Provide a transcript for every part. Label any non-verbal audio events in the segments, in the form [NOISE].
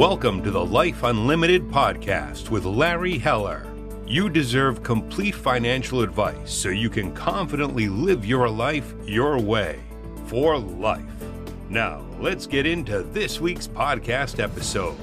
Welcome to the Life Unlimited podcast with Larry Heller. You deserve complete financial advice so you can confidently live your life your way for life. Now, let's get into this week's podcast episode.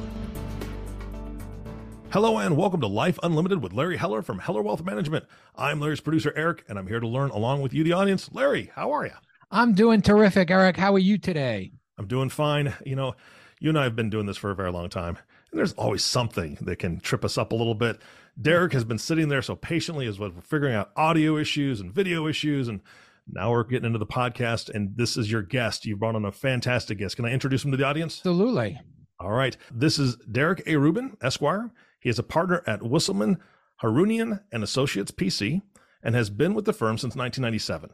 Hello and welcome to Life Unlimited with Larry Heller from Heller Wealth Management. I'm Larry's producer, Eric, and I'm here to learn along with you, the audience. Larry, how are you? I'm doing terrific, Eric. How are you today? I'm doing fine. You know, you and I have been doing this for a very long time, and there's always something that can trip us up a little bit. Derek has been sitting there so patiently as we're figuring out audio issues and video issues, and now we're getting into the podcast. And this is your guest. You brought on a fantastic guest. Can I introduce him to the audience? Absolutely. All right. This is Derek A. Rubin, Esquire. He is a partner at Wisselman, Harounian and Associates PC, and has been with the firm since 1997.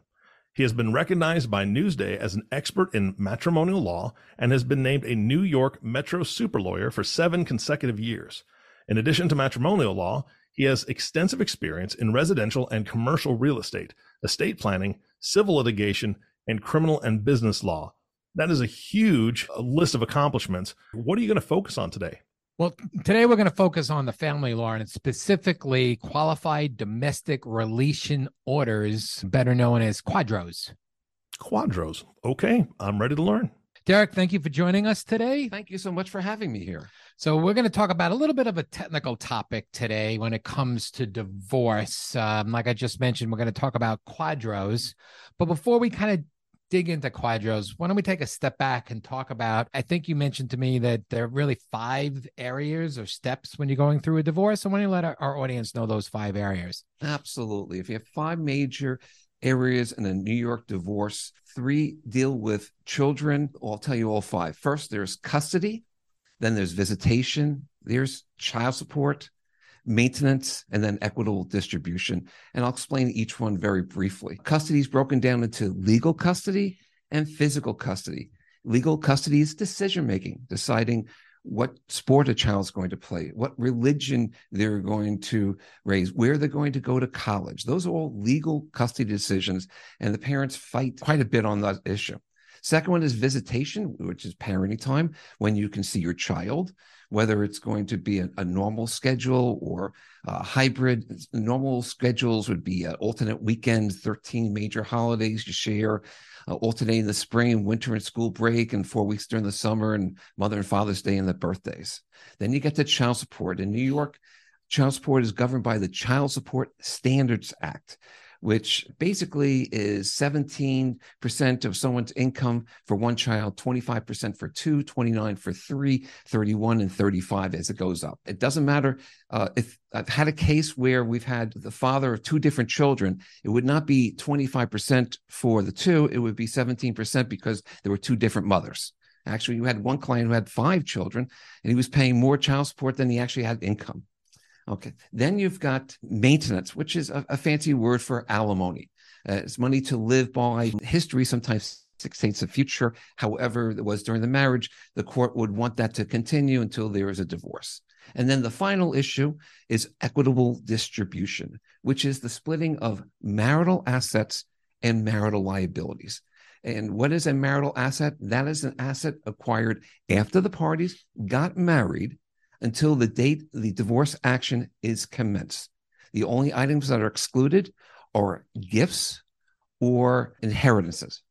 He has been recognized by Newsday as an expert in matrimonial law and has been named a New York Metro super lawyer for seven consecutive years. In addition to matrimonial law, he has extensive experience in residential and commercial real estate, estate planning, civil litigation, and criminal and business law. That is a huge list of accomplishments. What are you going to focus on today? Well, today we're going to focus on the family law and specifically qualified domestic relation orders, better known as QDROs. QDROs. Okay, I'm ready to learn. Derek, thank you for joining us today. Thank you so much for having me here. So, we're going to talk about a little bit of a technical topic today when it comes to divorce. Um, like I just mentioned, we're going to talk about QDROs. But before we kind of dig into QDROs, why don't we take a step back and talk about? I think you mentioned to me that there are really five areas or steps when you're going through a divorce. So, why don't you let our, our audience know those five areas? Absolutely. If you have five major areas in a New York divorce, three deal with children. I'll tell you all five. First, there's custody, then there's visitation, there's child support, maintenance, and then equitable distribution. And I'll explain each one very briefly. Custody is broken down into legal custody and physical custody. Legal custody is decision making, deciding what sport a child's going to play, what religion they're going to raise, where they're going to go to college. Those are all legal custody decisions, and the parents fight quite a bit on that issue. Second one is visitation, which is parenting time when you can see your child whether it's going to be a, a normal schedule or a hybrid. Normal schedules would be alternate weekends, 13 major holidays you share, uh, alternating the spring, winter, and school break, and four weeks during the summer, and Mother and Father's Day and the birthdays. Then you get to child support. In New York, child support is governed by the Child Support Standards Act which basically is 17% of someone's income for one child, 25% for two, 29 for three, 31 and 35 as it goes up. It doesn't matter uh, if I've had a case where we've had the father of two different children, it would not be 25% for the two, it would be 17% because there were two different mothers. Actually, you had one client who had five children and he was paying more child support than he actually had income. Okay. Then you've got maintenance, which is a, a fancy word for alimony. Uh, it's money to live by. History sometimes dictates the future. However, it was during the marriage, the court would want that to continue until there is a divorce. And then the final issue is equitable distribution, which is the splitting of marital assets and marital liabilities. And what is a marital asset? That is an asset acquired after the parties got married until the date the divorce action is commenced. The only items that are excluded are gifts or inheritances.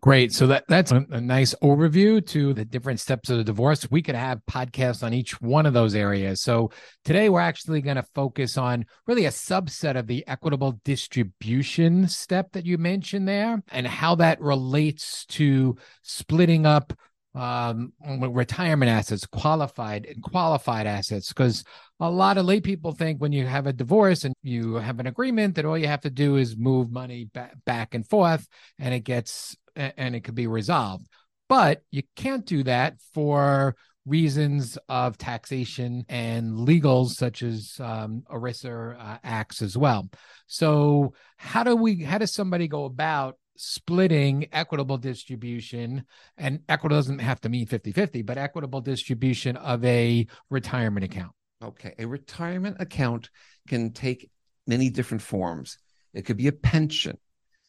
Great. So that that's a, a, nice overview to the different steps of the divorce. We could have podcasts on each one of those areas. So today we're actually going to focus on really a subset of the equitable distribution step that you mentioned there and how that relates to splitting up um, retirement assets, qualified and qualified assets, because a lot of lay people think when you have a divorce and you have an agreement that all you have to do is move money back, back and forth and it gets and it could be resolved. But you can't do that for reasons of taxation and legals such as um, ERISA uh, acts as well. So how do we how does somebody go about splitting equitable distribution and equitable doesn't have to mean 50-50 but equitable distribution of a retirement account. Okay a retirement account can take many different forms. It could be a pension.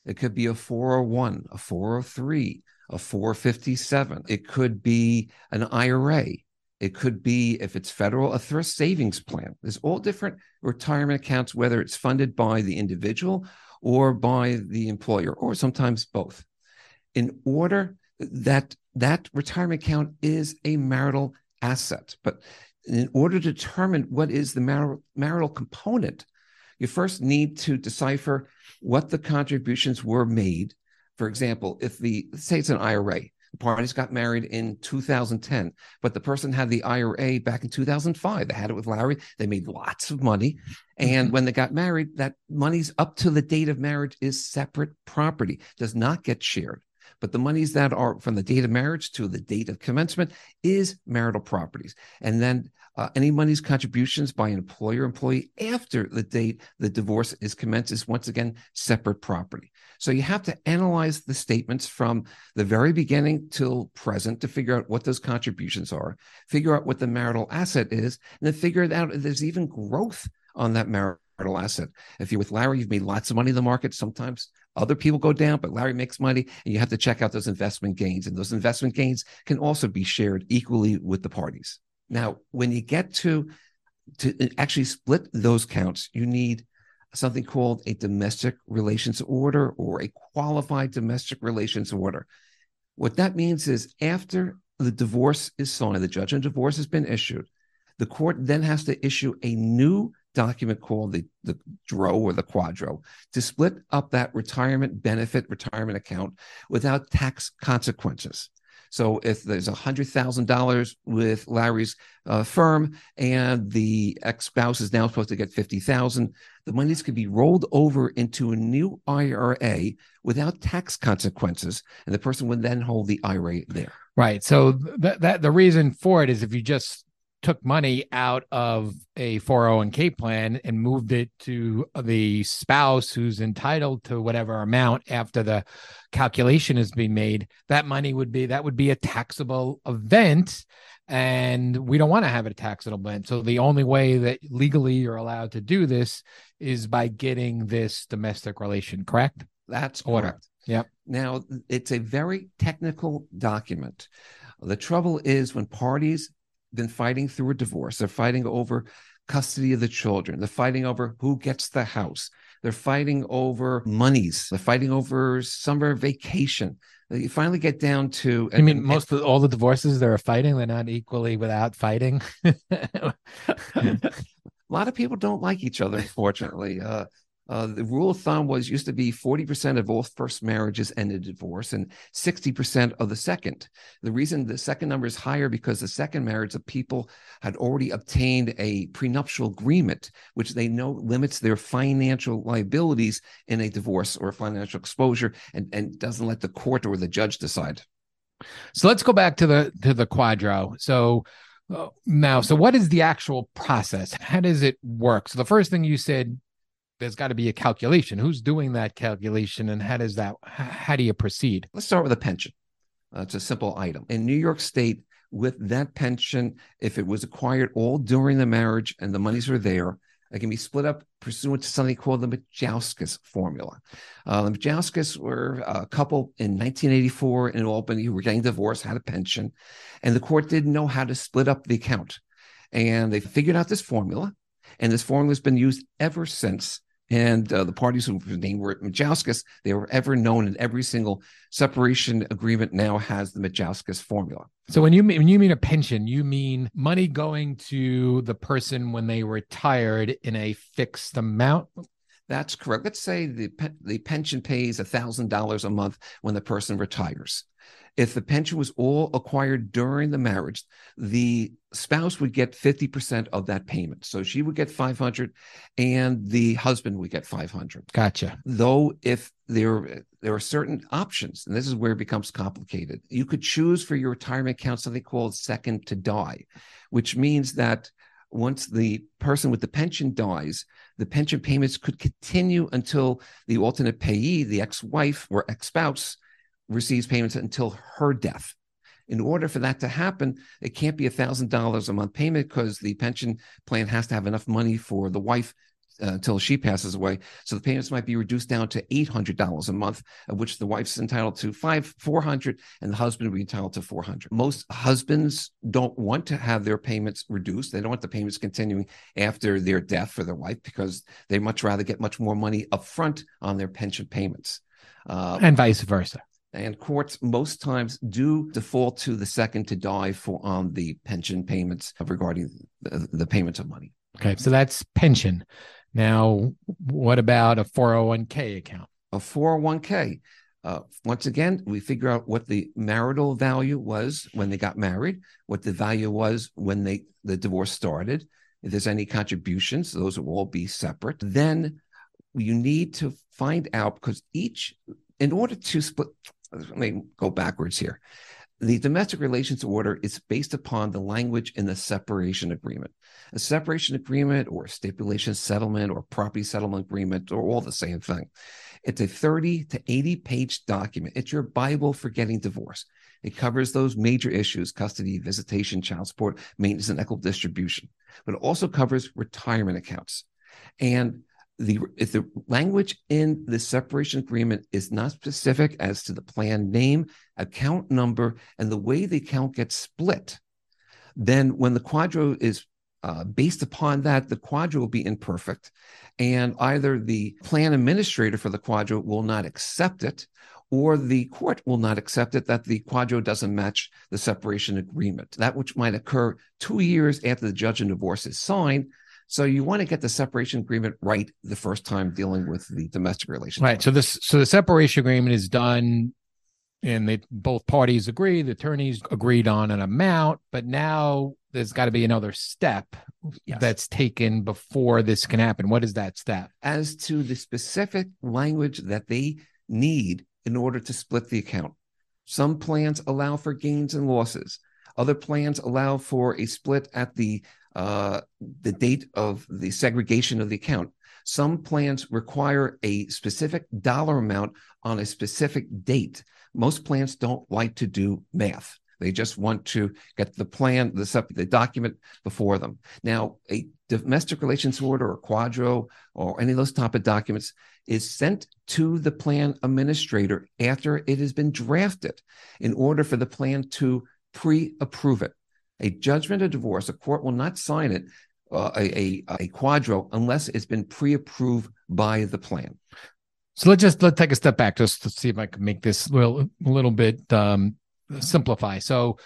It could be a 401 a 403 a 457 it could be an ira It could be, if it's federal, a thrift savings plan. There's all different retirement accounts, whether it's funded by the individual or by the employer, or sometimes both. In order that that retirement account is a marital asset, but in order to determine what is the marital, marital component, you first need to decipher what the contributions were made. For example, if the say it's an IRA, the parties got married in 2010, but the person had the IRA back in 2005. They had it with Larry. They made lots of money. And mm-hmm. when they got married, that money's up to the date of marriage is separate property, does not get shared. But the monies that are from the date of marriage to the date of commencement is marital properties. And then uh, any money's contributions by an employer employee after the date the divorce is commenced is once again separate property. So you have to analyze the statements from the very beginning till present to figure out what those contributions are, figure out what the marital asset is, and then figure out if there's even growth on that marital asset. If you're with Larry, you've made lots of money in the market. Sometimes other people go down, but Larry makes money, and you have to check out those investment gains. And those investment gains can also be shared equally with the parties. Now, when you get to to actually split those counts, you need something called a domestic relations order or a qualified domestic relations order. What that means is after the divorce is signed, the judgment divorce has been issued, the court then has to issue a new document called the, the DRO or the QDRO to split up that retirement benefit retirement account without tax consequences. So if there's a hundred thousand dollars with Larry's uh, firm and the ex spouse is now supposed to get fifty thousand, the monies could be rolled over into a new IRA without tax consequences, and the person would then hold the IRA there. Right. So that that the reason for it is if you just took money out of a 401k plan and moved it to the spouse who's entitled to whatever amount after the calculation has been made. That money would be that would be a taxable event and we don't want to have a taxable event. So the only way that legally you're allowed to do this is by getting this domestic relation correct? That's order. correct. yep. Now it's a very technical document. The trouble is when parties been fighting through a divorce. They're fighting over custody of the children. They're fighting over who gets the house. They're fighting over monies. They're fighting over summer vacation. You finally get down to. I mean, most of all the divorces they're fighting, they're not equally without fighting. [LAUGHS] a lot of people don't like each other, unfortunately. Uh, uh, the rule of thumb was used to be 40% of all first marriages ended divorce and 60% of the second. The reason the second number is higher because the second marriage of people had already obtained a prenuptial agreement, which they know limits their financial liabilities in a divorce or financial exposure and, and doesn't let the court or the judge decide. So let's go back to the to the QDRO. So uh, now, so what is the actual process? How does it work? So the first thing you said there's got to be a calculation. Who's doing that calculation, and how does that? How do you proceed? Let's start with a pension. Uh, it's a simple item in New York State. With that pension, if it was acquired all during the marriage and the monies are there, it can be split up pursuant to something called the Majauskas formula. Uh, the Majauskas were a couple in 1984 in Albany who were getting divorced, had a pension, and the court didn't know how to split up the account. And they figured out this formula, and this formula has been used ever since. And uh, the parties whose name were Majauskas, they were ever known, and every single separation agreement now has the Majauskas formula. So when you mean, when you mean a pension, you mean money going to the person when they retired in a fixed amount. That's correct. Let's say the the pension pays thousand dollars a month when the person retires. If the pension was all acquired during the marriage, the spouse would get 50% of that payment. So she would get 500 and the husband would get 500. Gotcha. Though if there there are certain options, and this is where it becomes complicated. You could choose for your retirement account something called second to die, which means that once the person with the pension dies, the pension payments could continue until the alternate payee, the ex-wife or ex-spouse, receives payments until her death. In order for that to happen, it can't be a thousand dollars a month payment because the pension plan has to have enough money for the wife uh, until she passes away. So the payments might be reduced down to eight hundred dollars a month, of which the wife's entitled to five four hundred, and the husband will be entitled to four hundred. Most husbands don't want to have their payments reduced. They don't want the payments continuing after their death for their wife because they much rather get much more money upfront on their pension payments. Uh, and vice versa. And courts most times do default to the second to die for on the pension payments regarding the, the payments of money. Okay, so that's pension. Now, what about a 401k account? A 401k. Uh, once again, we figure out what the marital value was when they got married, what the value was when they the divorce started. If there's any contributions, those will all be separate. Then you need to find out because each, in order to split, let me go backwards here. The domestic relations order is based upon the language in the separation agreement. A separation agreement or stipulation settlement or property settlement agreement are all the same thing. It's a 30 to 80 page document. It's your Bible for getting divorced. It covers those major issues custody, visitation, child support, maintenance, and equitable distribution. But it also covers retirement accounts. And the if the language in the separation agreement is not specific as to the plan name, account number, and the way the account gets split, then when the QDRO is uh, based upon that, the QDRO will be imperfect, and either the plan administrator for the QDRO will not accept it, or the court will not accept it that the QDRO doesn't match the separation agreement. That which might occur two years after the judge in divorce is signed so you want to get the separation agreement right the first time dealing with the domestic relationship. Right. So this so the separation agreement is done and they both parties agree, the attorneys agreed on an amount, but now there's got to be another step yes. that's taken before this can happen. What is that step? As to the specific language that they need in order to split the account. Some plans allow for gains and losses. Other plans allow for a split at the uh, the date of the segregation of the account. Some plans require a specific dollar amount on a specific date. Most plans don't like to do math. They just want to get the plan, the, the document before them. Now, a domestic relations order or QDRO or any of those type of documents is sent to the plan administrator after it has been drafted in order for the plan to pre-approve it a judgment of divorce, a court will not sign it, uh, a, a, a QDRO, unless it's been pre-approved by the plan. So let's just let's take a step back just to see if I can make this little, a little bit um, simplify. So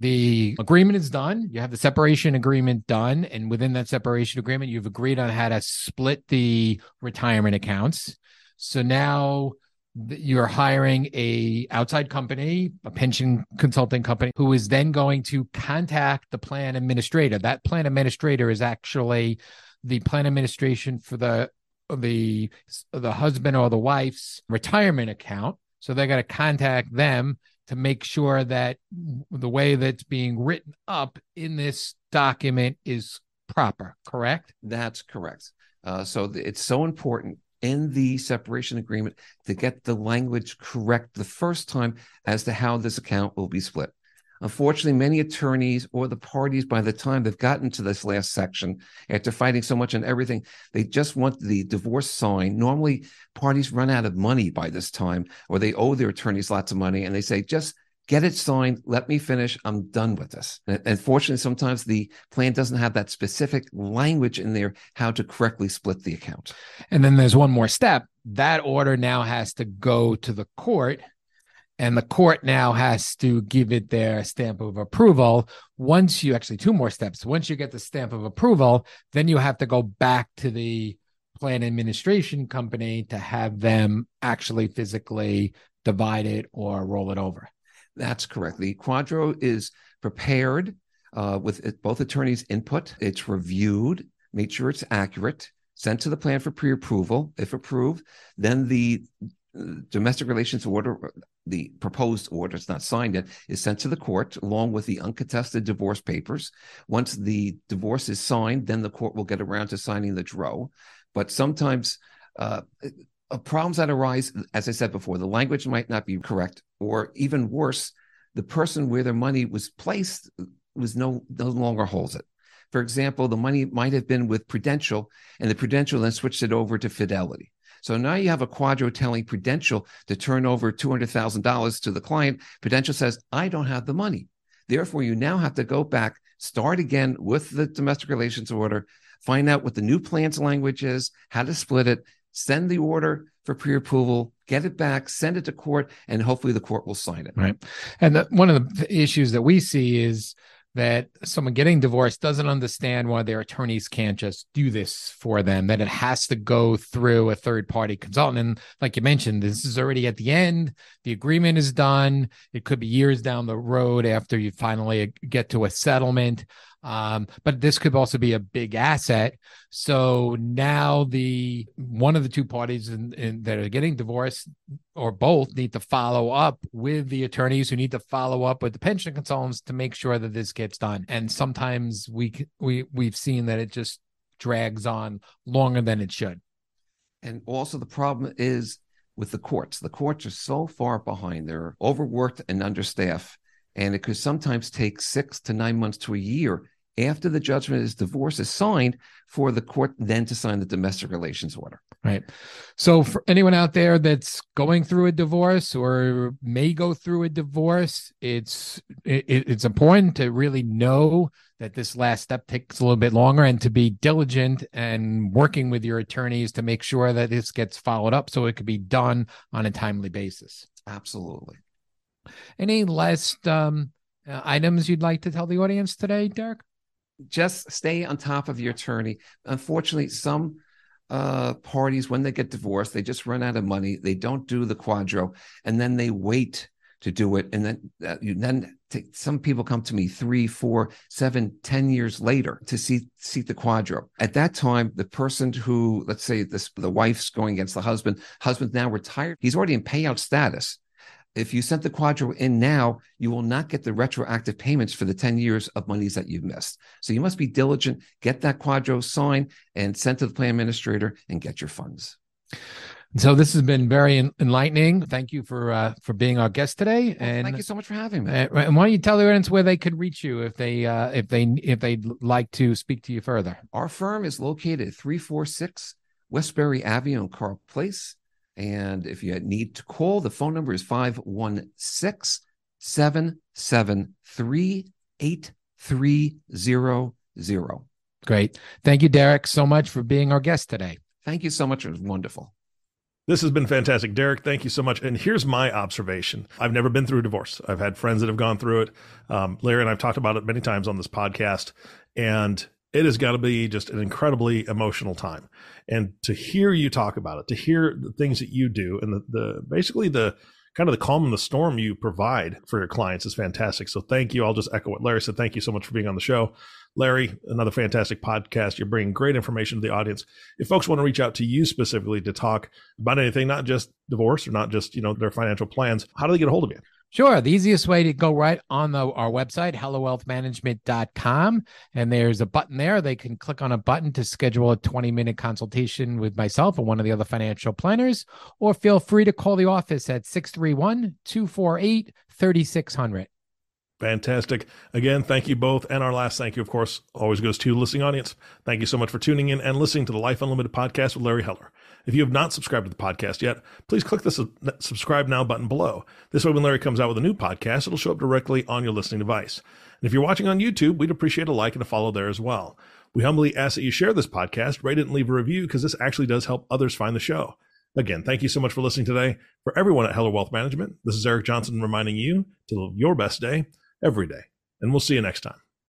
the agreement is done. You have the separation agreement done, and within that separation agreement, you've agreed on how to split the retirement accounts. So now you're hiring a outside company a pension consulting company who is then going to contact the plan administrator. That plan administrator is actually the plan administration for the the the husband or the wife's retirement account. So they're going to contact them to make sure that the way that's being written up in this document is proper correct? That's correct. Uh, so it's so important in the separation agreement to get the language correct the first time as to how this account will be split. Unfortunately, many attorneys or the parties, by the time they've gotten to this last section, after fighting so much on everything, they just want the divorce signed. Normally, parties run out of money by this time, or they owe their attorneys lots of money, and they say, just get it signed. Let me finish. I'm done with this. And, fortunately, sometimes the plan doesn't have that specific language in there how to correctly split the account. And then there's one more step. That order now has to go to the court. And the court now has to give it their stamp of approval. Once you actually, two more steps. Once you get the stamp of approval, then you have to go back to the plan administration company to have them actually physically divide it or roll it over. That's correct. The QDRO is prepared uh, with both attorneys' input. It's reviewed, make sure it's accurate, sent to the plan for pre-approval. If approved, then the uh, domestic relations order, the proposed order, it's not signed yet, is sent to the court along with the uncontested divorce papers. Once the divorce is signed, then the court will get around to signing the DRO. But sometimes uh, Uh, problems that arise, as I said before, the language might not be correct, or even worse, the person where their money was placed uh, was no no longer holds it. For example, the money might have been with Prudential, and the Prudential then switched it over to Fidelity. So now you have a QDRO telling Prudential to turn over $200,000 to the client. Prudential says, I don't have the money. Therefore, you now have to go back, start again with the domestic relations order, find out what the new plans language is, how to split it, send the order for pre-approval, get it back, send it to court, and hopefully the court will sign it. Right. And the, one of the issues that we see is that someone getting divorced doesn't understand why their attorneys can't just do this for them, that it has to go through a third party consultant. And like you mentioned, this is already at the end, the agreement is done. It could be years down the road after you finally get to a settlement. Um, but this could also be a big asset. So now the one of the two parties in, in, that are getting divorced or both need to follow up with the attorneys who need to follow up with the pension consultants to make sure that this gets done. And sometimes we we we've seen that it just drags on longer than it should. And also the problem is with the courts. The courts are so far behind. They're overworked and understaffed. And it could sometimes take six to nine months to a year after the judgment is divorce is signed for the court then to sign the domestic relations order. Right. So for anyone out there that's going through a divorce or may go through a divorce, it's it, it's important to really know that this last step takes a little bit longer and to be diligent and working with your attorneys to make sure that this gets followed up so it could be done on a timely basis. Absolutely. Any last um, uh, items you'd like to tell the audience today, Derek? Just stay on top of your attorney. Unfortunately, some uh, parties, when they get divorced, they just run out of money. They don't do the QDRO, and then they wait to do it. And then uh, you then take, some people come to me three, four, seven, ten years later to see see the QDRO. At that time, the person who, let's say, this the wife's going against the husband, husband's now retired. He's already in payout status if you sent the QDRO in now, you will not get the retroactive payments for the 10 years of monies that you've missed. So you must be diligent, get that QDRO signed and sent to the plan administrator and get your funds. So this has been very enlightening. Thank you for uh, for being our guest today, well, and thank you so much for having me. Uh, and why don't you tell the audience where they could reach you if they uh, if they if they'd like to speak to you further? Our firm is located at three four six Westbury Avenue in Carle Place. And if you need to call, the phone number is 516 773 8300. Great. Thank you, Derek, so much for being our guest today. Thank you so much. It was wonderful. This has been fantastic. Derek, thank you so much. And here's my observation I've never been through a divorce, I've had friends that have gone through it. Um, Larry and I've talked about it many times on this podcast. And it has got to be just an incredibly emotional time. And to hear you talk about it, to hear the things that you do, and the, the basically the kind of the calm in the storm you provide for your clients is fantastic. So thank you. I'll just echo what Larry said. Thank you so much for being on the show. Larry, another fantastic podcast. You're bringing great information to the audience. If folks want to reach out to you specifically to talk about anything, not just divorce or not just, you know, their financial plans, how do they get a hold of you? Sure. The easiest way to go right on the, our website, hellerwealthmanagement.com. And there's a button there. They can click on a button to schedule a 20 minute consultation with myself or one of the other financial planners, or feel free to call the office at 631 248 3600. Fantastic. Again, thank you both. And our last thank you, of course, always goes to the listening audience. Thank you so much for tuning in and listening to the Life Unlimited podcast with Larry Heller. If you have not subscribed to the podcast yet, please click the subscribe now button below. This way, when Larry comes out with a new podcast, it'll show up directly on your listening device. And if you're watching on YouTube, we'd appreciate a like and a follow there as well. We humbly ask that you share this podcast, rate it, and leave a review because this actually does help others find the show. Again, thank you so much for listening today. For everyone at Heller Wealth Management, this is Eric Johnson reminding you to live your best day every day. And we'll see you next time.